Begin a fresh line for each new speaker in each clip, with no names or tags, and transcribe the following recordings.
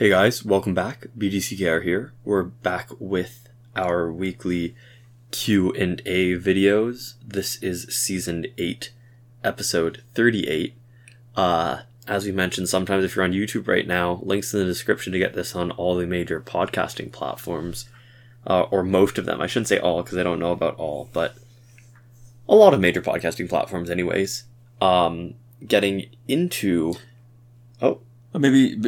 Hey guys, welcome back. BGCKR here. We're back with our weekly Q and A videos. This is season eight, episode thirty-eight. Uh, as we mentioned, sometimes if you're on YouTube right now, links in the description to get this on all the major podcasting platforms, uh, or most of them. I shouldn't say all because I don't know about all, but a lot of major podcasting platforms, anyways. Um, getting into
Maybe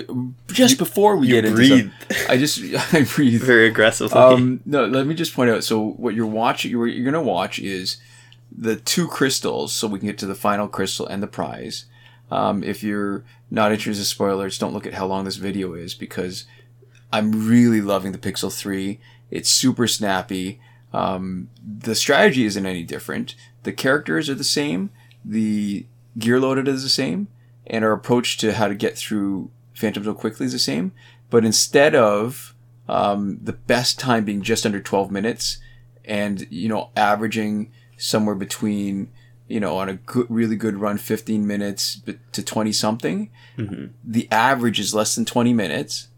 just before we
you
get into
breathe.
some- I just I breathe.
very aggressively.
Um, no, let me just point out. So what you're watching, you're, you're going to watch is the two crystals, so we can get to the final crystal and the prize. Um, if you're not interested in spoilers, don't look at how long this video is because I'm really loving the Pixel 3. It's super snappy. Um, the strategy isn't any different. The characters are the same. The gear loaded is the same. And our approach to how to get through Phantom so quickly is the same. But instead of um, the best time being just under 12 minutes and, you know, averaging somewhere between, you know, on a good, really good run, 15 minutes to 20 something, the average is less than 20 minutes.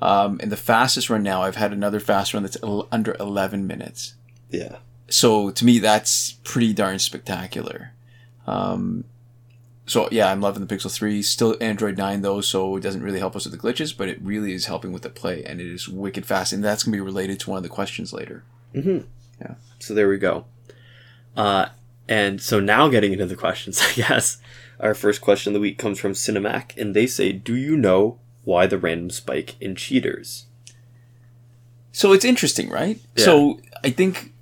Um, and the fastest run now, I've had another fast run that's under 11 minutes.
yeah.
So to me, that's pretty darn spectacular. Um, so yeah, I'm loving the Pixel 3. Still Android 9 though, so it doesn't really help us with the glitches, but it really is helping with the play, and it is wicked fast. And that's gonna be related to one of the questions later. Mhm. Yeah.
So there we go. Uh, and so now getting into the questions, I guess. Our first question of the week comes from Cinemac, and they say, Do you know why the random spike in cheaters?
So it's interesting, right?
Yeah.
So I think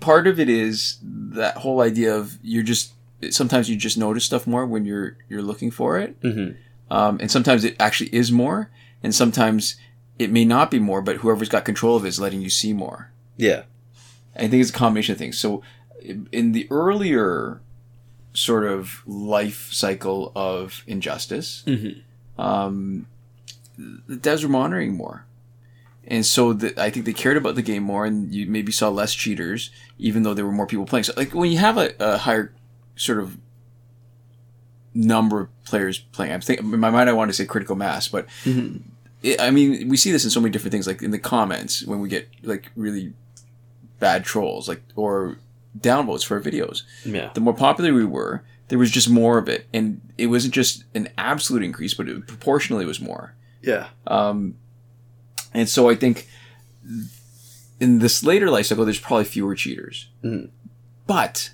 part of it is that whole idea of you're just sometimes you just notice stuff more when you're you're looking for it,
Mm-hmm.
um, and sometimes it actually is more, and sometimes it may not be more, but whoever's got control of it is letting you see more.
Yeah.
I think it's a combination of things. So, in the earlier sort of life cycle of Injustice,
Mhm.
um, the devs were monitoring more. And so the, I think they cared about the game more, and you maybe saw less cheaters, even though there were more people playing. So, like when you have a, a higher sort of number of players playing, I'm thinking in my mind I want to say critical mass, but it, I mean, we see this in so many different things, like in the comments when we get like really bad trolls, like or downvotes for our videos.
Yeah.
The more popular we were, there was just more of it, and it wasn't just an absolute increase, but it proportionally was more.
Yeah.
Um, and so I think in this later life cycle, there's probably fewer cheaters,
Mhm.
but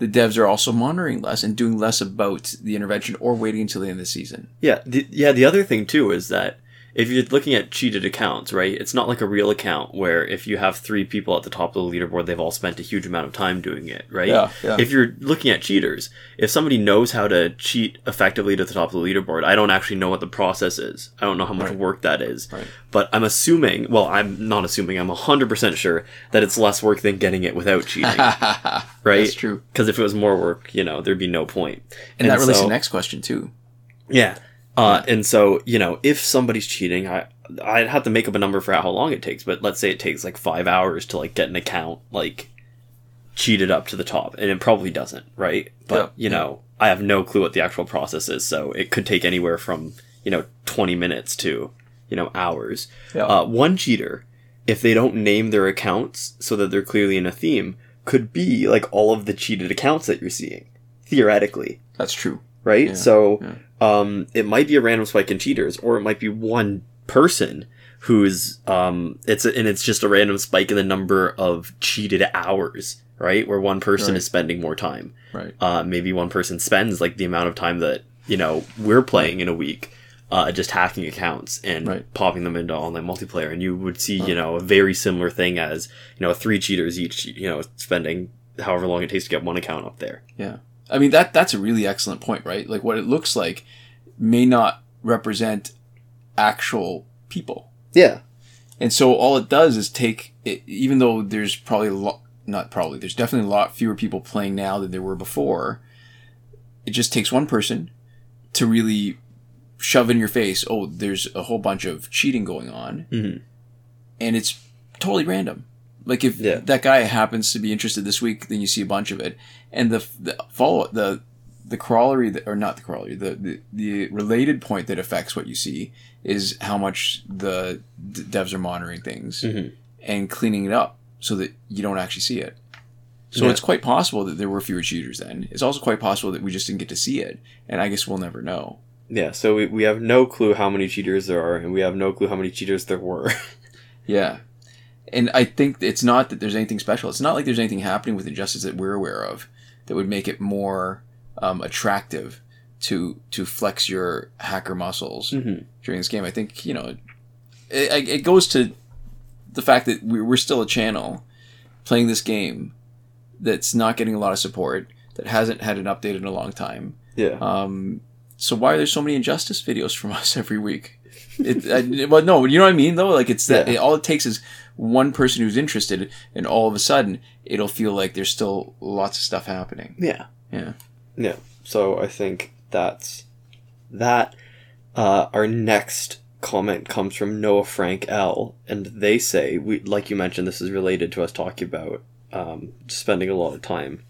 the devs are also monitoring less and doing less about the intervention or waiting until the end of the season.
Yeah. The, yeah. The other thing, too, is that if you're looking at cheated accounts, right, it's not like a real account where if you have three people at the top of the leaderboard, they've all spent a huge amount of time doing it, right?
Yeah, yeah.
If you're looking at cheaters, if somebody knows how to cheat effectively to the top of the leaderboard, I don't actually know what the process is. I don't know how much
Right.
work that is.
Right.
But I'm assuming, well, I'm not assuming, I'm 100% sure that it's less work than getting it without cheating, right?
That's true.
Because if it was more work, you know, there'd be no point.
And, that relates
so-
to the next question too.
yeah. Uh, and so, you know, if somebody's cheating, I, I'd have to make up a number for how long it takes, but let's say it takes like five hours to like get an account like cheated up to the top, and it probably doesn't, right? But,
Yeah,
you know, I have no clue what the actual process is, so it could take anywhere from, you know, 20 minutes to, you know, hours.
Yeah.
Uh, one cheater, if they don't name their accounts so that they're clearly in a theme, could be like all of the cheated accounts that you're seeing, theoretically
That's true.
right?
Yeah,
so
yeah.
Um, it might be a random spike in cheaters, or it might be one person who's um, it's a, and it's just a random spike in the number of cheated hours, right? Where one person
Right.
is spending more time.
Right.
Uh, maybe one person spends like the amount of time that you know we're playing in a week. Uh, just hacking accounts and
Right.
popping them into online multiplayer, and you would see, you know, a very similar thing as, you know, three cheaters each, you know, spending however long it takes to get one account up there.
Yeah. I mean that that's a really excellent point, right? Like what it looks like may not represent actual people.
Yeah.
And so all it does is take it, even though there's probably a lot not probably there's definitely a lot fewer people playing now than there were before. It just takes one person to really shove in your face, oh, there's a whole bunch of cheating going on.
Mhm.
And it's totally random. Like if
Yeah.
that guy happens to be interested this week, then you see a bunch of it, and the the follow the the corollary that, or not the corollary the, the the related point that affects what you see is how much the d- devs are monitoring things
Mhm.
and cleaning it up so that you don't actually see it. So
Yeah.
it's quite possible that there were fewer cheaters then. It's also quite possible that we just didn't get to see it, and I guess we'll never know.
Yeah, so we, we have no clue how many cheaters there are, and we have no clue how many cheaters there were.
Yeah. And I think it's not that there's anything special. It's not like there's anything happening with Injustice that we're aware of that would make it more um, attractive to to flex your hacker muscles
mm-hmm.
during this game. I think you know it, it goes to the fact that we're we're still a channel playing this game that's not getting a lot of support that hasn't had an update in a long time.
Yeah.
Um, so why are there so many injustice videos from us every week? It, I, well, no, you know what I mean though. Like it's that
Yeah.
it, all it takes is one person who's interested, and all of a sudden it'll feel like there's still lots of stuff happening.
yeah.
Yeah.
Yeah. So I think that's that. Uh, our next comment comes from Noah Frank L, and they say we like you mentioned this is related to us talking about um, spending a lot of time.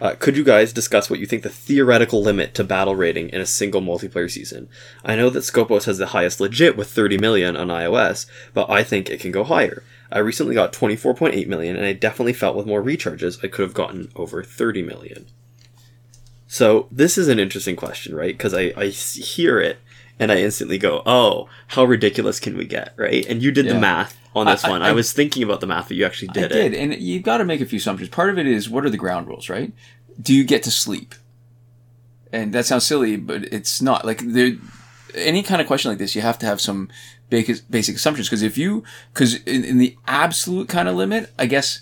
Uh, could you guys discuss what you think the theoretical limit to battle rating in a single multiplayer season? I know that Scopos has the highest legit with 30 million on iOS, but I think it can go higher. I recently got 24.8 million, and I definitely felt with more recharges I could have gotten over 30 million. So this is an interesting question, right? Because I, I hear it and I instantly go, "Oh, how ridiculous can we get?" Right? And you did
Yeah.
the math on this
I- I-
one. I,
I-
was thinking about the math, but you actually did
I did, and you've got to make a few assumptions. Part of it is what are the ground rules, right? Do you get to sleep? And that sounds silly, but it's not. Like there, any kind of question like this, you have to have some basic basic assumptions. Because if you, because in, in the absolute kind of limit, I guess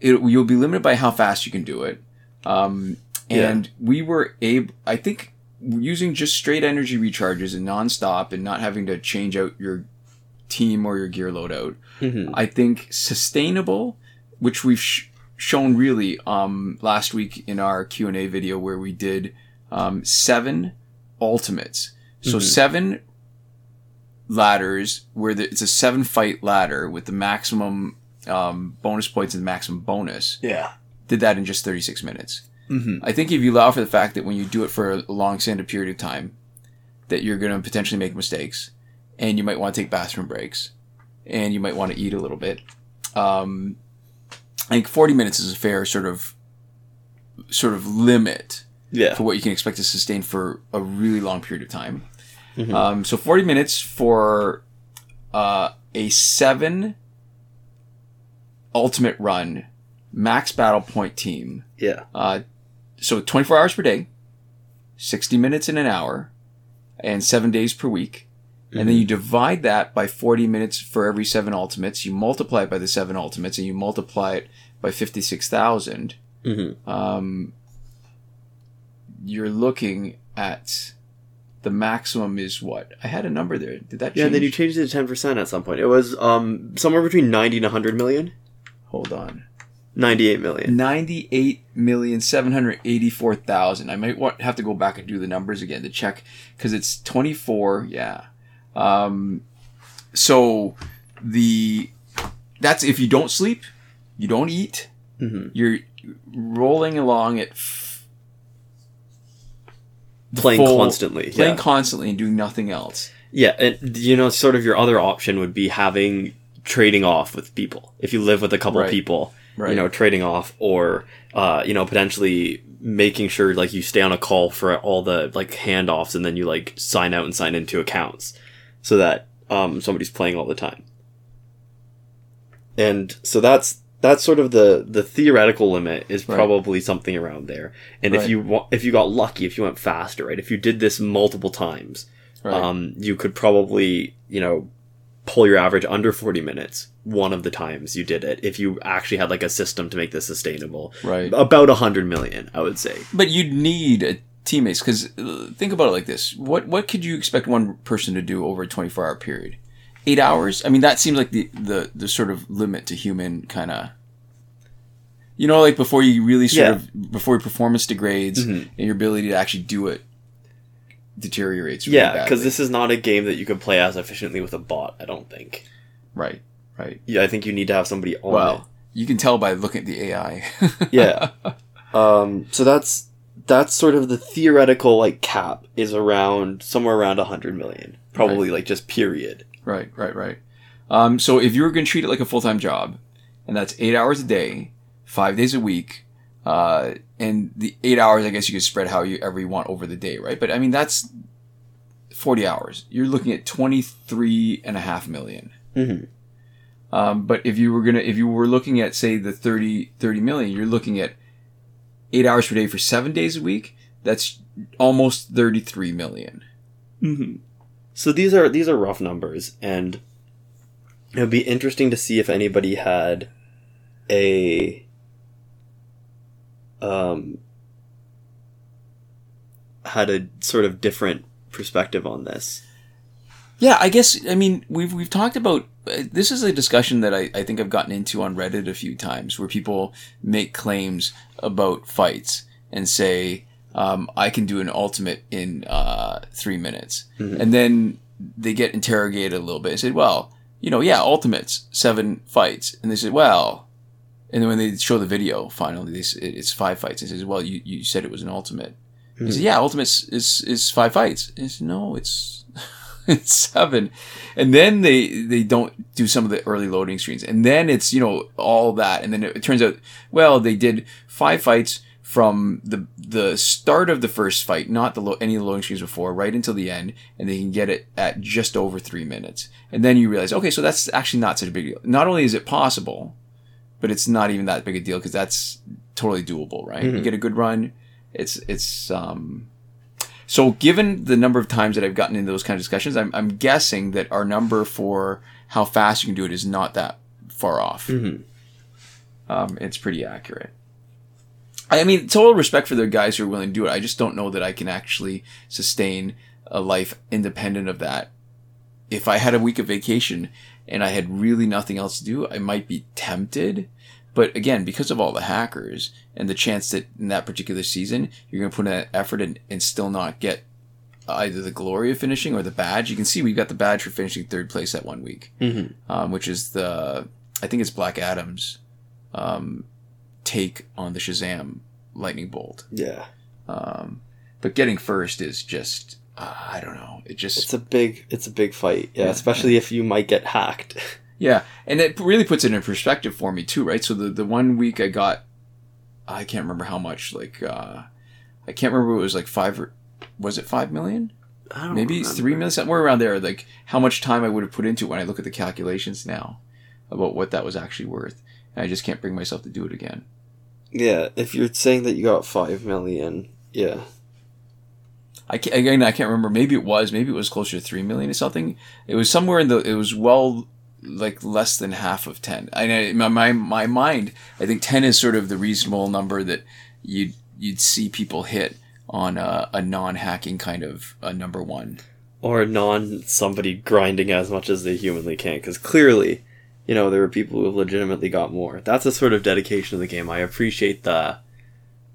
it, you'll be limited by how fast you can do it. Um, and we were able, I think, using just straight energy recharges and nonstop, and not having to change out your team or your gear loadout.
Mhm.
I think sustainable, which we've sh- shown really um, last week in our Q and A video where we did um, seven ultimates. So
Mhm.
seven ladders where the, it's a seven fight ladder with the maximum um, bonus points and the maximum bonus.
Yeah.
Did that in just 36 minutes.
Mm-hmm.
I think if you allow for the fact that when you do it for a long extended period of time, that you're going to potentially make mistakes, and you might want to take bathroom breaks, and you might want to eat a little bit. Um, I think 40 minutes is a fair sort of sort of limit
Yeah.
for what you can expect to sustain for a really long period of time.
Mhm.
Um, so 40 minutes for uh, a seven ultimate run max battle point team.
Yeah.
Uh, so 24 hours per day, 60 minutes in an hour, and seven days per week. And then you divide that by 40 minutes for every seven ultimates. You multiply it by the seven ultimates, and you multiply it by 56,000.
Mm-hmm.
Um, you're looking at the maximum is what? I had a number there. Did that change?
Yeah. And then you changed it to ten percent at some point. It was um somewhere between ninety and hundred million.
Hold on.
Ninety-eight million.
Ninety-eight million seven hundred eighty-four thousand. I might want, have to go back and do the numbers again to check because it's twenty-four. Yeah. Um, so the that's if you don't sleep, you don't eat,
Mm-hmm.
you're rolling along at
Playing
full-
constantly.
playing
yeah.
constantly and doing nothing else.
Yeah, and you know, sort of your other option would be having trading off with people. If you live with a couple
Right.
people,
Right.
you know, trading off, or uh, you know, potentially making sure like you stay on a call for all the like handoffs, and then you like sign out and sign into accounts, so that um, somebody's playing all the time. And so that's that's sort of the the theoretical limit is
Right.
probably something around there. And if you if you got lucky, if you went faster, right? If you did this multiple times,
Right.
um, you could probably, you know, pull your average under 40 minutes one of the times you did it if you actually had like a system to make this sustainable.
right.
About 100 million, I would say.
But you'd need a teammates because think about it like this: what what could you expect one person to do over a twenty four hour period? Eight hours? I mean, that seems like the the, the sort of limit to human kind of. You know, like before you really sort
Yeah.
of before your performance degrades
Mhm.
and your ability to actually do it deteriorates. Really
Yeah, because this is not a game that you could play as efficiently with a bot, I don't think.
right, right.
Yeah, I think you need to have somebody on
Well, you can tell by looking at the AI.
Yeah. um, so that's that's sort of the theoretical like cap is around somewhere around 100 million probably like just period
Right, right, right. Um, so if you were going to treat it like a full time job, and that's eight hours a day, five days a week, uh, and the eight hours, I guess you could spread how you ever you want over the day, right? But I mean, that's 40 hours. You're looking at 23 and a half million.
Mhm.
Um, but if you were gonna, if you were looking at say the 30, 30 million, you're looking at eight hours per day for seven days a week. That's almost 33 million.
Mm-hmm. So these are these are rough numbers, and it would be interesting to see if anybody had a um had a sort of different perspective on this.
Yeah, I guess I mean we've we've talked about uh, this is a discussion that I, I think I've gotten into on Reddit a few times where people make claims about fights and say um, I can do an ultimate in uh, three minutes, and then they get interrogated a little bit and say, well, you know, yeah, ultimates seven fights, and they say, well, and then when they show the video, finally, they, it's five fights. They says, well, you, you said it was an ultimate. He said, yeah, ultimates is is five fights. And he said, no, it's it's seven. And then they they don't do some of the early loading screens, and then it's you know all that, and then it, turns out, well, they did five fights from the the start of the first fight, not the lo- any of the loading screens before, right until the end, and they can get it at just over three minutes. And then you realize, okay, so that's actually not such a big deal. Not only is it possible, but it's not even that big a deal because that's totally doable, right? You get a good run. It's it's um. So given the number of times that I've gotten into those kind of discussions, I'm I'm guessing that our number for how fast you can do it is not that far off.
Mhm.
Um, it's pretty accurate. I mean, total respect for the guys who are willing to do it. I just don't know that I can actually sustain a life independent of that. If I had a week of vacation and I had really nothing else to do, I might be tempted. But again, because of all the hackers and the chance that in that particular season you're going to put in that effort and, and still not get either the glory of finishing or the badge. You can see we've got the badge for finishing third place that one week,
Mhm.
um, which is the I think it's Black Adam's um, take on the Shazam lightning bolt.
Yeah,
Um, but getting first is just uh, I don't know. It just
it's a big it's a big fight. Yeah,
Yeah,
especially if you might get hacked.
Yeah, and it really puts it in perspective for me too, right? So the the one week I got, I can't remember how much. Like, uh, I can't remember. It was like five or was it five million?
I don't
Maybe it's
remember.
three million, somewhere around there. Like how much time I would have put into it when I look at the calculations now about what that was actually worth, I just can't bring myself to do it again.
Yeah, if you're saying that you got five million, yeah,
I can't, again, I can't remember. Maybe it was. Maybe it was closer to three million or something. It was somewhere in the. It was well, like less than half of ten. I know my my my mind. I think ten is sort of the reasonable number that you'd you'd see people hit on a, a non-hacking kind of a number one.
or non somebody grinding as much as they humanly can. Because clearly, you know, there are people who have legitimately got more. That's a sort of dedication to the game. I appreciate the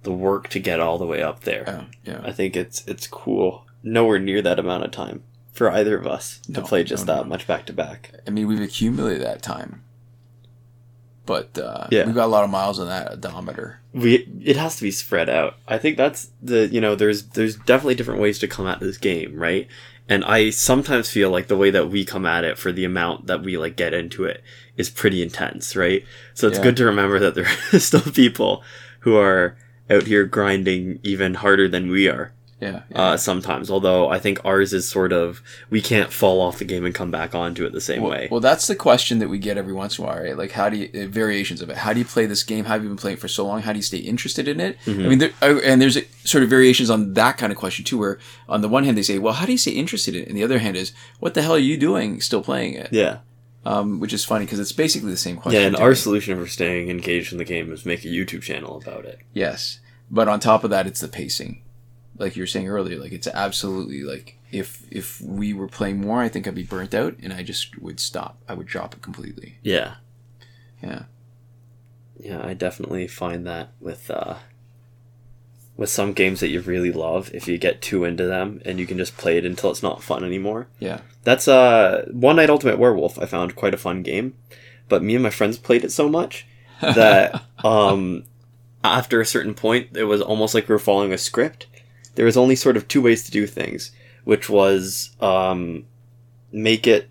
the work to get all the way up there.
Yeah, yeah.
I think it's it's cool. Nowhere near that amount of time for either of us to play just
no,
that
no.
much back to back.
I mean, we've accumulated that time, but uh,
Yeah.
we've got a lot of miles on that odometer.
We it has to be spread out. I think that's the you know there's there's definitely different ways to come at this game, right? And I sometimes feel like the way that we come at it for the amount that we like get into it is pretty intense, right? So it's
Yeah.
good to remember that there are still people who are out here grinding even harder than we are
Yeah, yeah.
uh, sometimes. Although I think ours is sort of we can't fall off the game and come back onto it the same
well,
way.
well, that's the question that we get every once in a while, right? Like, how do you uh, variations of it? How do you play this game? How have you been playing it for so long? How do you stay interested in it? I mean, there, uh, and there's a, sort of variations on that kind of question too. Where on the one hand they say, "Well, how do you stay interested in it?" And the other hand is, "What the hell are you doing still playing it?"
yeah,
Um, which is funny because it's basically the same question.
yeah. And our
me.
solution for staying engaged in the game is make a YouTube channel about it.
Yes. But on top of that, it's the pacing. Like you were saying earlier, like it's absolutely like if if we were playing more, I think I'd be burnt out and I just would stop. I would drop it completely.
Yeah.
Yeah.
Yeah, I definitely find that with uh with some games that you really love, if you get too into them and you can just play it until it's not fun anymore.
Yeah.
That's uh One Night Ultimate Werewolf I found quite a fun game, but me and my friends played it so much that um after a certain point, it was almost like we were following a script. There was only sort of two ways to do things, which was um, make it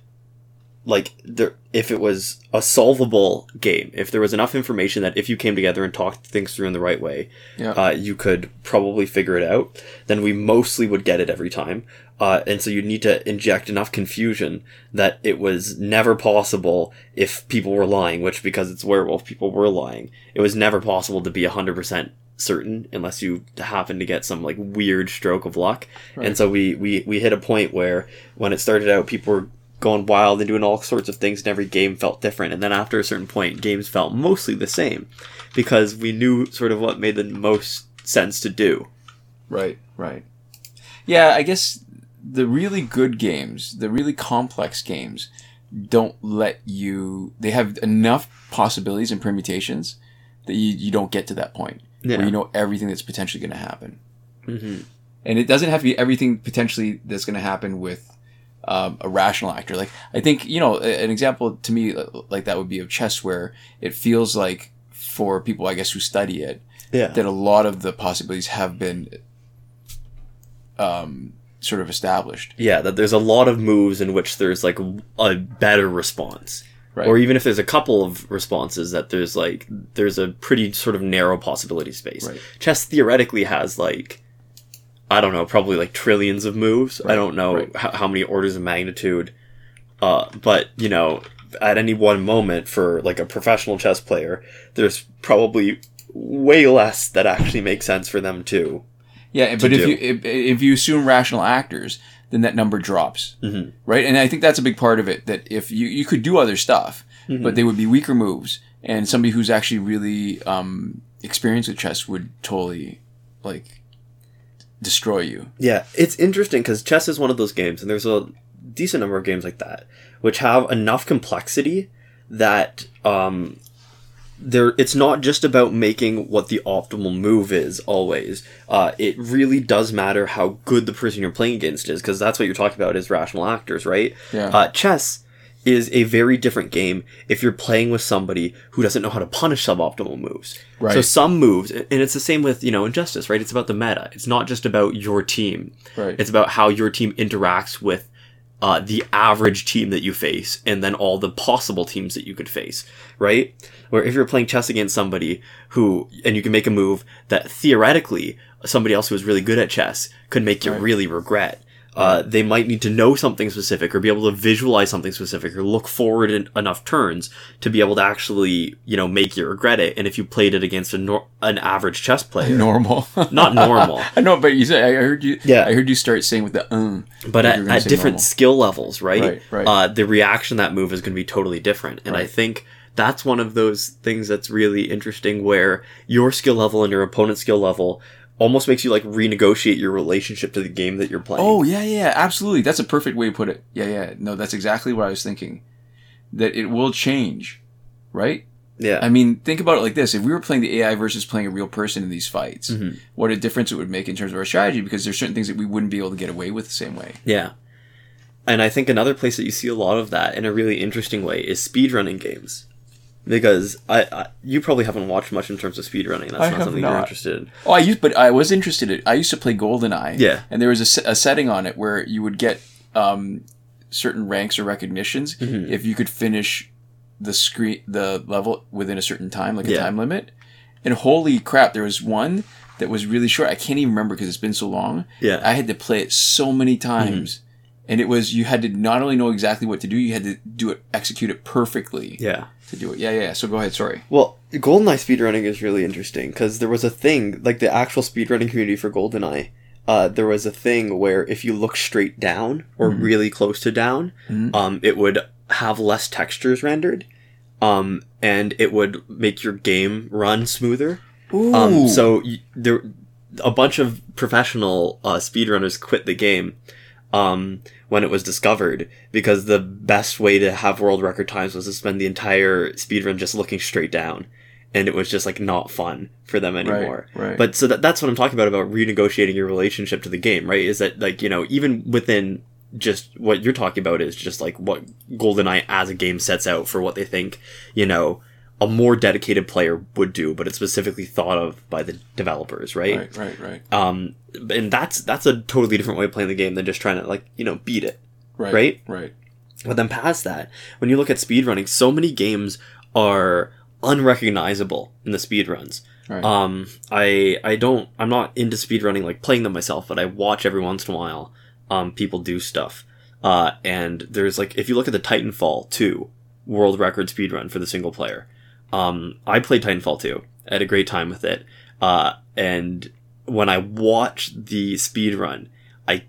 like there if it was a solvable game, if there was enough information that if you came together and talked things through in the right way,
Yeah.
uh, you could probably figure it out. Then we mostly would get it every time. Uh, and so you'd need to inject enough confusion that it was never possible if people were lying, which because it's werewolf, people were lying. It was never possible to be 100% certain unless you happen to get some like weird stroke of luck.
Right.
And so we, we, we hit a point where when it started out, people were going wild and doing all sorts of things and every game felt different. And then after a certain point, games felt mostly the same because we knew sort of what made the most sense to do.
Right, right. Yeah, I guess the really good games, the really complex games, don't let you. They have enough possibilities and permutations that you, you don't get to that point
Yeah.
where you know everything that's potentially going to happen.
hmm
And it doesn't have to be everything potentially that's going to happen with um, a rational actor. Like I think you know an example to me uh, like that would be of chess, where it feels like for people I guess who study it
Yeah.
that a lot of the possibilities have been um, sort of established.
Yeah, that there's a lot of moves in which there's like a better response.
Right.
Or even if there's a couple of responses that there's like there's a pretty sort of narrow possibility space.
Right.
Chess theoretically has like I don't know, probably like trillions of moves. I don't know
right.
how, how many orders of magnitude. Uh, but you know, at any one moment for like a professional chess player, there's probably way less that actually makes sense for them too.
Yeah, but if
do.
you if, if you assume rational actors, then that number drops,
Mhm.
right? And I think that's a big part of it. That if you you could do other stuff,
Mm-hmm.
but they would be weaker moves, and somebody who's actually really um, experienced with chess would totally like destroy you.
Yeah, it's interesting because chess is one of those games, and there's a decent number of games like that, which have enough complexity that um, there. It's not just about making what the optimal move is always. Uh, it really does matter how good the person you're playing against is, because that's what you're talking about is rational actors, right?
Yeah.
Uh, chess is a very different game if you're playing with somebody who doesn't know how to punish suboptimal moves.
Right.
So some moves, and it's the same with you know injustice, right? It's about the meta. It's not just about your team.
Right.
It's about how your team interacts with uh, the average team that you face, and then all the possible teams that you could face, right? Where if you're playing chess against somebody who, and you can make a move that theoretically somebody else who is really good at chess could make you
Right.
really regret. Uh, they might need to know something specific or be able to visualize something specific or look forward in enough turns to be able to actually, you know, make you regret it. And if you played it against a nor- an average chess player,
normal.
not normal,
I know, but you said I heard you.
Yeah.
I heard you start saying with the um.
but at,
you were gonna
at different
normal.
skill levels, right?
Right, right.
Uh, the reaction to that move is going to be totally different, and I think that's one of those things that's really interesting, where your skill level and your opponent's skill level almost makes you like renegotiate your relationship to the game that you're playing.
Oh yeah, yeah, absolutely. That's a perfect way to put it. Yeah, yeah. No, that's exactly what I was thinking. That it will change, right?
yeah,
I mean, think about it like this: if we were playing the AI versus playing a real person in these fights,
Mhm.
what a difference it would make in terms of our strategy. Because there's certain things that we wouldn't be able to get away with the same way.
yeah. And I think another place that you see a lot of that in a really interesting way is speedrunning games. Because I, I, you probably haven't watched much in terms of speedrunning. That's
I
not something you're interested in.
Oh, I used, but I was interested. In, I used to play GoldenEye.
Yeah.
and there was a, a setting on it where you would get um, certain ranks or recognitions
Mhm.
if you could finish the screen, the level within a certain time, like a
Yeah.
time limit. And holy crap, there was one that was really short. I can't even remember because it's been so long.
Yeah.
I had to play it so many times. And it was you had to not only know exactly what to do, you had to do it, execute it perfectly
yeah.
to do it. Yeah, yeah. yeah. So go ahead. Sorry.
Well, GoldenEye speedrunning is really interesting because there was a thing, like the actual speedrunning community for GoldenEye, uh, there was a thing where if you look straight down or really close to down,
Mhm.
um, it would have less textures rendered, um, and it would make your game run smoother.
Ooh.
Um, so y- there, a bunch of professional uh, speedrunners quit the game um, when it was discovered because the best way to have world record times was to spend the entire speedrun just looking straight down, and it was just like not fun for them anymore.
right. right.
But so that, that's what I'm talking about about renegotiating your relationship to the game, right? Is that like you know even within just what you're talking about is just like what GoldenEye as a game sets out for what they think you know a more dedicated player would do, but it's specifically thought of by the developers, right?
Right, right, right.
Um, and that's that's a totally different way of playing the game than just trying to like you know beat it.
Right.
Right?
Right.
But then past that, when you look at speedrunning, so many games are unrecognizable in the speedruns.
Right.
Um, I I don't I'm not into speedrunning like playing them myself, but I watch every once in a while. Um, people do stuff. Uh, and there's like if you look at the Titanfall 2 world record speedrun for the single player. Um, I played Titanfall 2. I had a great time with it. Uh, and when I watch the speedrun, I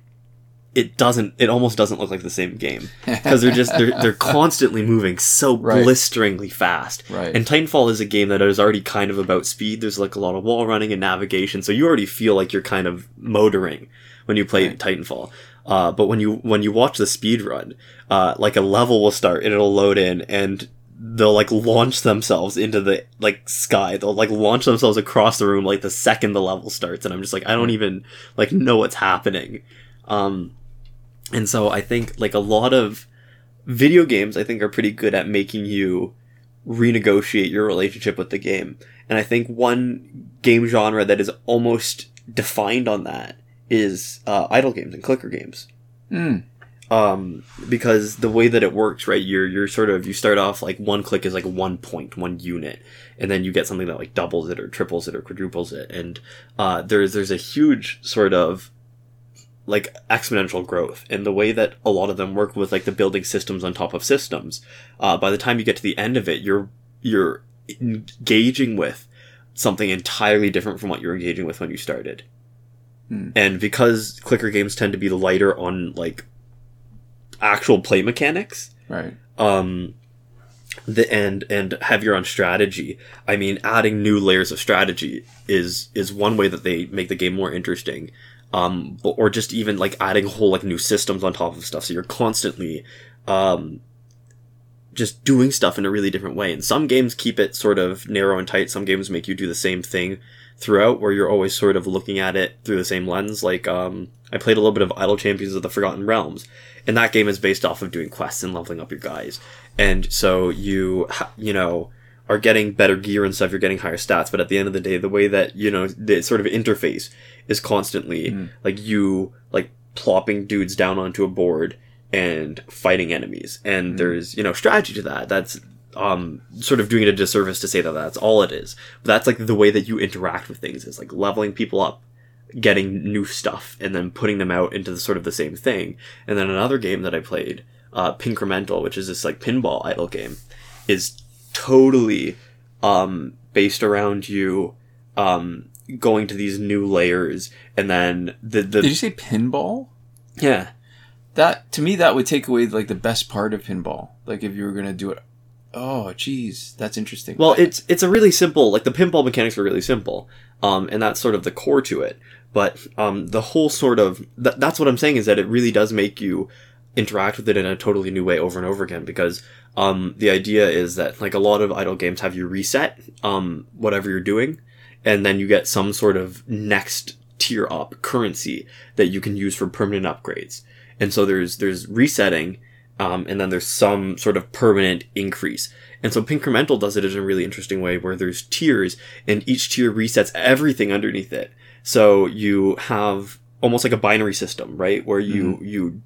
it doesn't it almost doesn't look like the same game because they're just they're they're constantly moving so
Right.
blisteringly fast.
Right.
And Titanfall is a game that is already kind of about speed. There's like a lot of wall running and navigation, so you already feel like you're kind of motoring when you play
Right.
Titanfall. Uh, but when you when you watch the speed run, uh, like a level will start and it'll load in and they'll like launch themselves into the like sky. They'll like launch themselves across the room like the second the level starts, and I'm just like I don't even like know what's happening. Um, and so I think like a lot of video games I think are pretty good at making you renegotiate your relationship with the game. And I think one game genre that is almost defined on that is uh, idle games and clicker games.
Mm.
Um, because the way that it works, right? You're you're sort of you start off like one click is like one point, one unit, and then you get something that like doubles it or triples it or quadruples it, and uh, there's there's a huge sort of like exponential growth in the way that a lot of them work with like the building systems on top of systems. Uh, by the time you get to the end of it, you're you're engaging with something entirely different from what you're engaging with when you started.
Hmm.
And because clicker games tend to be lighter on like actual play mechanics,
Right.
um the and and heavier on strategy. I mean adding new layers of strategy is is one way that they make the game more interesting. Um but, or just even like adding whole like new systems on top of stuff so you're constantly um just doing stuff in a really different way. And some games keep it sort of narrow and tight. Some games make you do the same thing throughout where you're always sort of looking at it through the same lens. Like um i played a little bit of idle champions of the forgotten realms and that game is based off of doing quests and leveling up your guys and so you you know are getting better gear and stuff you're getting higher stats but at the end of the day the way that you know the sort of interface is constantly
Mm.
like you like plopping dudes down onto a board and fighting enemies and
Mm.
there's you know strategy to that that's um sort of doing it a disservice to say that that's all it is but that's like the way that you interact with things is like leveling people up getting new stuff and then putting them out into the sort of the same thing. And then another game that I played, uh, Pincremental, which is this like pinball idle game, is totally um, based around you um, going to these new layers and then the the
Did you say pinball?
yeah
That to me, that would take away like the best part of pinball. Like if you were gonna do it. Oh, geez, that's interesting.
Well, it's it's a really simple like the pinball mechanics are really simple, um, and that's sort of the core to it. But um, the whole sort of th- that's what I'm saying is that it really does make you interact with it in a totally new way over and over again because um, the idea is that like a lot of idle games have you reset um, whatever you're doing, and then you get some sort of next tier up currency that you can use for permanent upgrades. And so there's there's resetting, um, and then there's some sort of permanent increase. And so Pincremental does it in a really interesting way where there's tiers, and each tier resets everything underneath it. So you have almost like a binary system, right? Where you you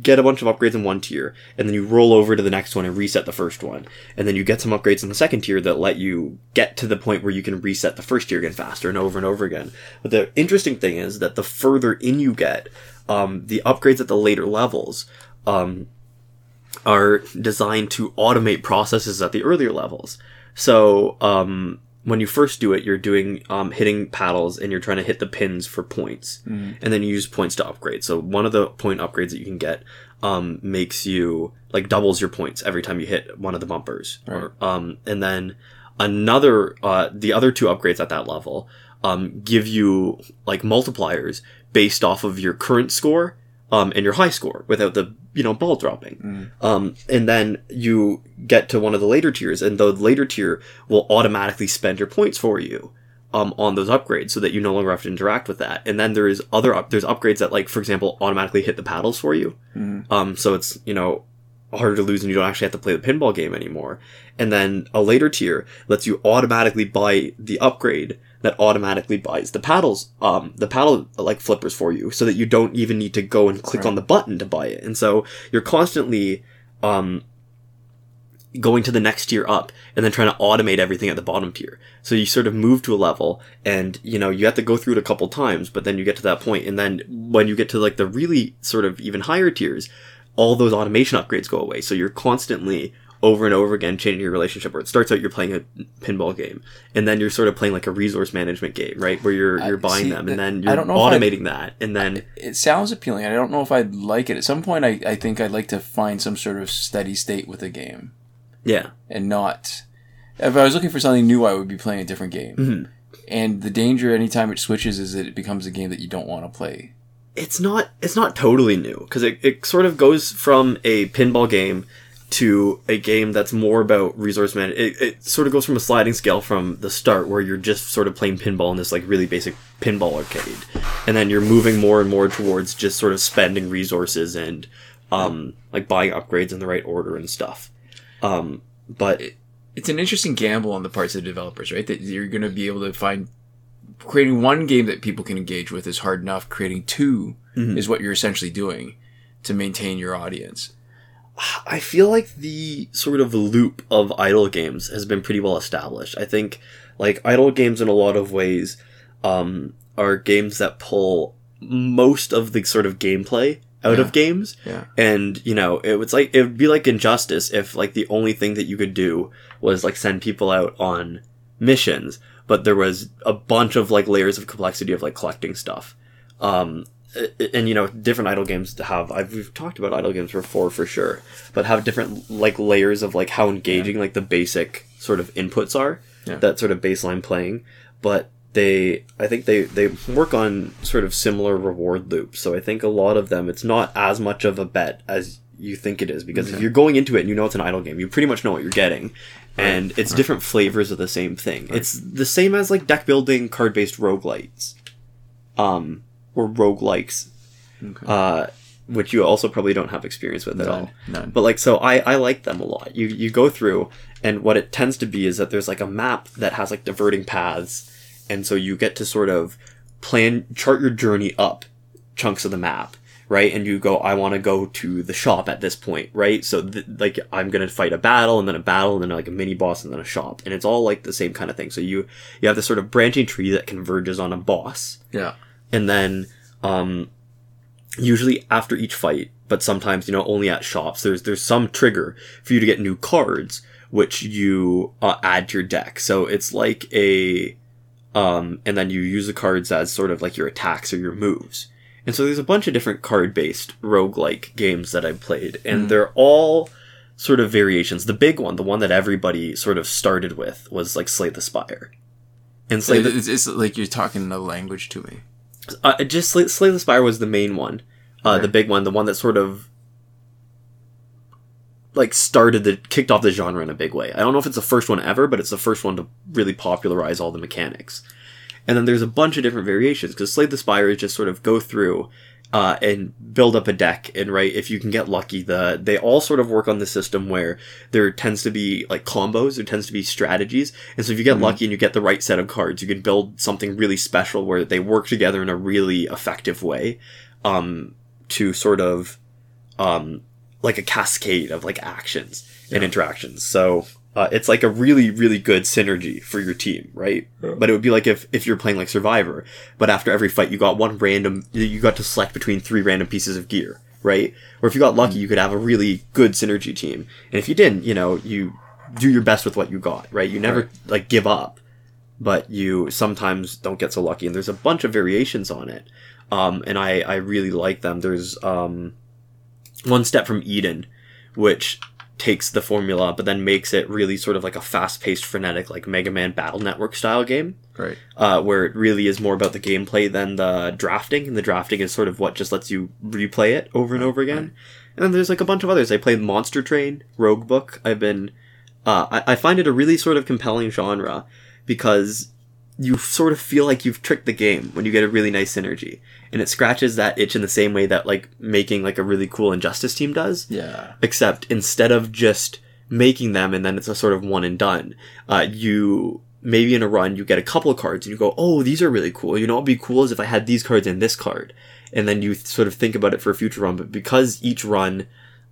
get a bunch of upgrades in one tier, and then you roll over to the next one and reset the first one, and then you get some upgrades in the second tier that let you get to the point where you can reset the first tier again faster and over and over again. But the interesting thing is that the further in you get, um, the upgrades at the later levels, um, are designed to automate processes at the earlier levels. So um, when you first do it, you're doing um, hitting paddles and you're trying to hit the pins for points,
Mhm.
and then you use points to upgrade. So one of the point upgrades that you can get um, makes you like doubles your points every time you hit one of the bumpers.
Right.
Or, um, and then another, uh, the other two upgrades at that level um, give you like multipliers based off of your current score um, and your high score without the you know ball dropping.
Mm.
Um, and then you get to one of the later tiers, and the later tier will automatically spend your points for you um, on those upgrades, so that you no longer have to interact with that. And then there is other up- there's upgrades that like, for example, automatically hit the paddles for you.
Mhm.
Um, so it's you know harder to lose and you don't actually have to play the pinball game anymore. And then a later tier lets you automatically buy the upgrade that automatically buys the paddles, um, the paddle like flippers for you so that you don't even need to go and click
Right.
on the button to buy it. And so you're constantly, um, going to the next tier up and then trying to automate everything at the bottom tier. So you sort of move to a level and, you know, you have to go through it a couple times, but then you get to that point and then when you get to like the really sort of even higher tiers, all those automation upgrades go away. So you're constantly over and over again changing your relationship where it starts out you're playing a pinball game and then you're sort of playing like a resource management game, right? Where you're you're buying
see,
them and then you're automating that and then
It sounds appealing. I don't know if I'd like it. At some point, I, I think I'd like to find some sort of steady state with a game
yeah.
and not. If I was looking for something new, I would be playing a different game.
Mhm.
And the danger anytime it switches is that it becomes a game that you don't want to play.
it's not it's not totally new because it, it sort of goes from a pinball game to a game that's more about resource management. it, it sort of goes from a sliding scale from the start where you're just sort of playing pinball in this like really basic pinball arcade and then you're moving more and more towards just sort of spending resources and um like buying upgrades in the right order and stuff um but
It's an interesting gamble on the parts of the developers, right? That you're going to be able to find creating one game that people can engage with is hard enough. Creating 2
Mhm.
is what you're essentially doing to maintain your audience.
I feel like the sort of loop of idle games has been pretty well established. I think like idle games in a lot of ways um, are games that pull most of the sort of gameplay out
Yeah.
of games.
Yeah.
And you know, it was like it would be like Injustice if like the only thing that you could do was like send people out on missions, but there was a bunch of like layers of complexity of like collecting stuff. Um, and you know, different idle games to have I've we've talked about idle games before for sure, but have different like layers of like how engaging like the basic sort of inputs are
Yeah.
that sort of baseline playing, but they I think they they work on sort of similar reward loops. So I think a lot of them it's not as much of a bet as you think it is because if you're going into it and you know it's an idle game, you pretty much know what you're getting. And it's different flavors of the same thing. It's the same as like deck building card based roguelites. Um or roguelikes.
Okay.
Uh which you also probably don't have experience with at all.
None. None.
But like so I I like them a lot. You you go through and what it tends to be is that there's like a map that has like diverting paths and so you get to sort of plan chart your journey up chunks of the map right and you go i want to go to the shop at this point right so th- like i'm gonna fight a battle and then a battle and then like a mini boss and then a shop and it's all like the same kind of thing so you you have this sort of branching tree that converges on a boss
yeah.
And then um usually after each fight but sometimes you know only at shops there's there's some trigger for you to get new cards which you uh, add to your deck so it's like a um and then you use the cards as sort of like your attacks or your moves and so there's a bunch of different card based roguelike games that I've played and
Mhm.
they're all sort of variations the big one the one that everybody sort of started with was like Slay the Spire and Slay the,
it's, it's like you're talking another language to me.
Uh, just Slay, Slay the Spire was the main one, uh,
Okay.
the big one, the one that sort of like started the kicked off the genre in a big way. I don't know if it's the first one ever, but it's the first one to really popularize all the mechanics. And then there's a bunch of different variations because Slay the Spire is just sort of go through uh, and build up a deck and right if you can get lucky the they all sort of work on the system where there tends to be like combos there tends to be strategies and so if you get
Mhm.
lucky and you get the right set of cards you can build something really special where they work together in a really effective way um to sort of um like a cascade of like actions and interactions so uh, it's like a really really good synergy for your team right?
Yeah.
but it would be like if if you're playing like survivor but after every fight you got one random you got to select between three random pieces of gear right? Or if you got lucky you could have a really good synergy team. And if you didn't you know you do your best with what you got right? You never
Right.
like give up but you sometimes don't get so lucky. And there's a bunch of variations on it. Um, and I, I really like them. There's um, one step from eden which takes the formula but then makes it really sort of like a fast-paced frenetic like mega man battle network style game
Right.
uh, where it really is more about the gameplay than the drafting, and the drafting is sort of what just lets you replay it over and over again. And then there's like a bunch of others. I played Monster Train, Rogue Book. I've been, uh, I, I find it a really sort of compelling genre because you sort of feel like you've tricked the game when you get a really nice synergy, and it scratches that itch in the same way that like making like a really cool injustice team does.
Yeah.
Except instead of just making them and then it's a sort of one and done, uh, you maybe in a run you get a couple of cards and you go, oh, these are really cool. You know, what'd be cool is if I had these cards and this card, and then you th- sort of think about it for a future run. But because each run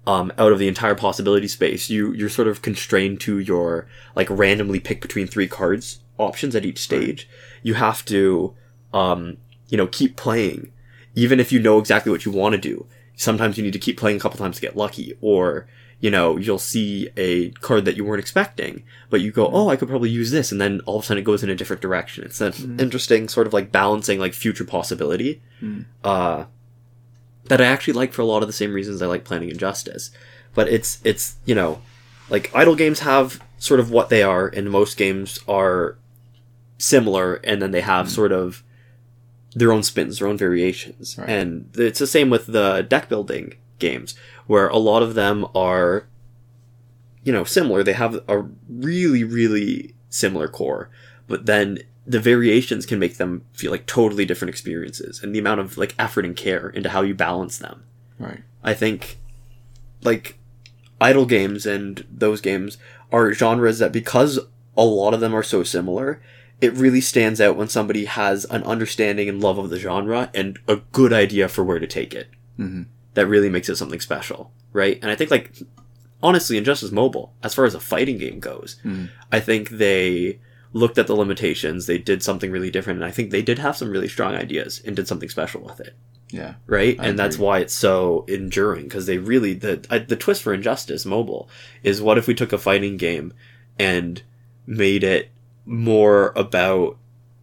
um, out of the entire possibility space, you you're sort of constrained to your like randomly pick between three cards options at each stage. You have to, um, you know, keep playing, even if you know exactly what you want to do. Sometimes you need to keep playing a couple times to get lucky, or you know, you'll see a card that you weren't expecting, but you go, oh, I could probably use this, and then all of a sudden it goes in a different direction. It's an interesting sort of like balancing like future possibility. Uh, that I actually like for a lot of the same reasons I like planning injustice. But it's it's you know, like idle games have sort of what they are, and most games are similar, and then they have hmm. sort of their own spins, their own variations,
Right.
and it's the same with the deck building games, where a lot of them are, you know, similar. They have a really really similar core, but then the variations can make them feel like totally different experiences and the amount of like effort and care into how you balance them
Right.
i think like idle games and those games are genres that because a lot of them are so similar it really stands out when somebody has an understanding and love of the genre and a good idea for where to take it
Mhm.
that really makes it something special right and i think like honestly injustice mobile as far as a fighting game goes
Mhm.
i think they looked at the limitations they did something really different and i think they did have some really strong ideas and did something special with it
Yeah.
right
I
and that's why it's so enduring because they really the I, the twist for injustice mobile is what if we took a fighting game and made it more about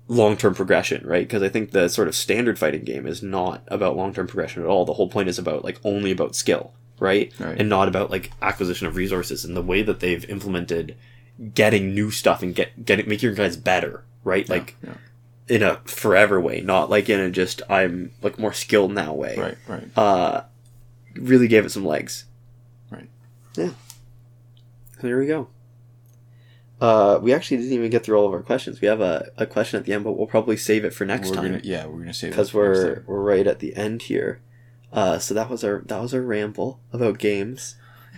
long-term progression right because i think the sort of standard fighting game is not about long-term progression at all the whole point is about like only about skill right,
Right.
and not about like acquisition of resources and the way that they've implemented getting new stuff and get getting making your guys better right like
yeah.
in a forever way not like in a just i'm like more skilled now way
Right. Right.
uh, really gave it some legs.
Right.
Yeah. So there we go. Uh, we actually didn't even get through all of our questions. We have a, a question at the end, but we'll probably save it for next
we're
time
Gonna, yeah, we're gonna save it
because we're
time.
we're right at the end here. Uh, so that was our that was our ramble about games.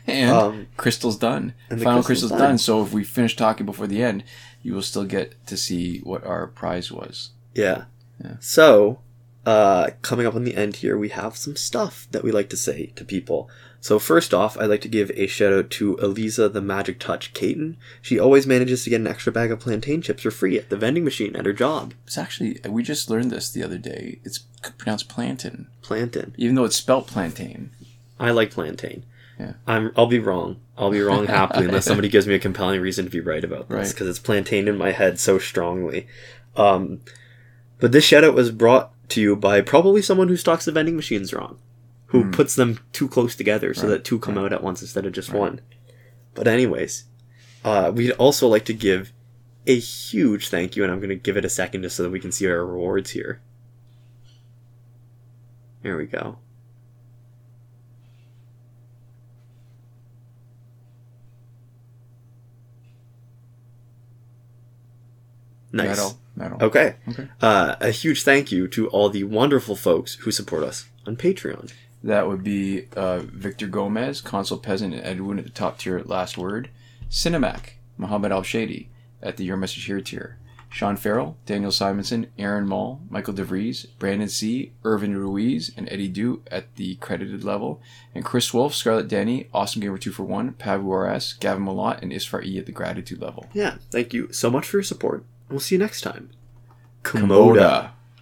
and
Um,
crystal's done.
and the
Final
crystal's
crystal's,
done.
done. So if we finish talking before the end, you will still get to see what our prize was.
Yeah.
Yeah.
So, uh, coming up on the end here, we have some stuff that we like to say to people. So first off, I'd like to give a shout out to Eliza the Magic Touch Caton. She always manages to get an extra bag of plantain chips for free at the vending machine at her job.
It's actually we just learned this the other day. It's pronounced plantain,
Plantain.
even though it's spelt plantain.
I like plantain.
Yeah.
I'm. I'll be wrong. I'll be wrong happily unless somebody gives me a compelling reason to be right about this
Right.
because it's plantain in my head so strongly. Um, but this shout out was brought to you by probably someone who stocks the vending machines wrong, who puts them too close together so.
Right,
that two come out at once instead of just
Right.
one. But anyways, uh, we'd also like to give a huge thank you, and I'm going to give it a second just so that we can see our rewards here. Here we go. Nice.
Metal, metal.
Okay.
Okay.
Uh, a huge thank you to all the wonderful folks who support us on Patreon.
That would be uh, Victor Gomez, Consul Peasant, and Edwin at the top tier at Last Word. Cinemac, Mohammed Al Shady at the Your Message Here tier. Sean Farrell, Daniel Simonson, Aaron Mall, Michael DeVries, Brandon C., Irvin Ruiz, and Eddie Du at the credited level. And Chris Wolf, Scarlett Danny, Awesome Gamer 2 for 1, Pavu RS, Gavin Malott, and Isfar E at the gratitude level.
Yeah, thank you so much for your support. We'll see you next time.
Komoda.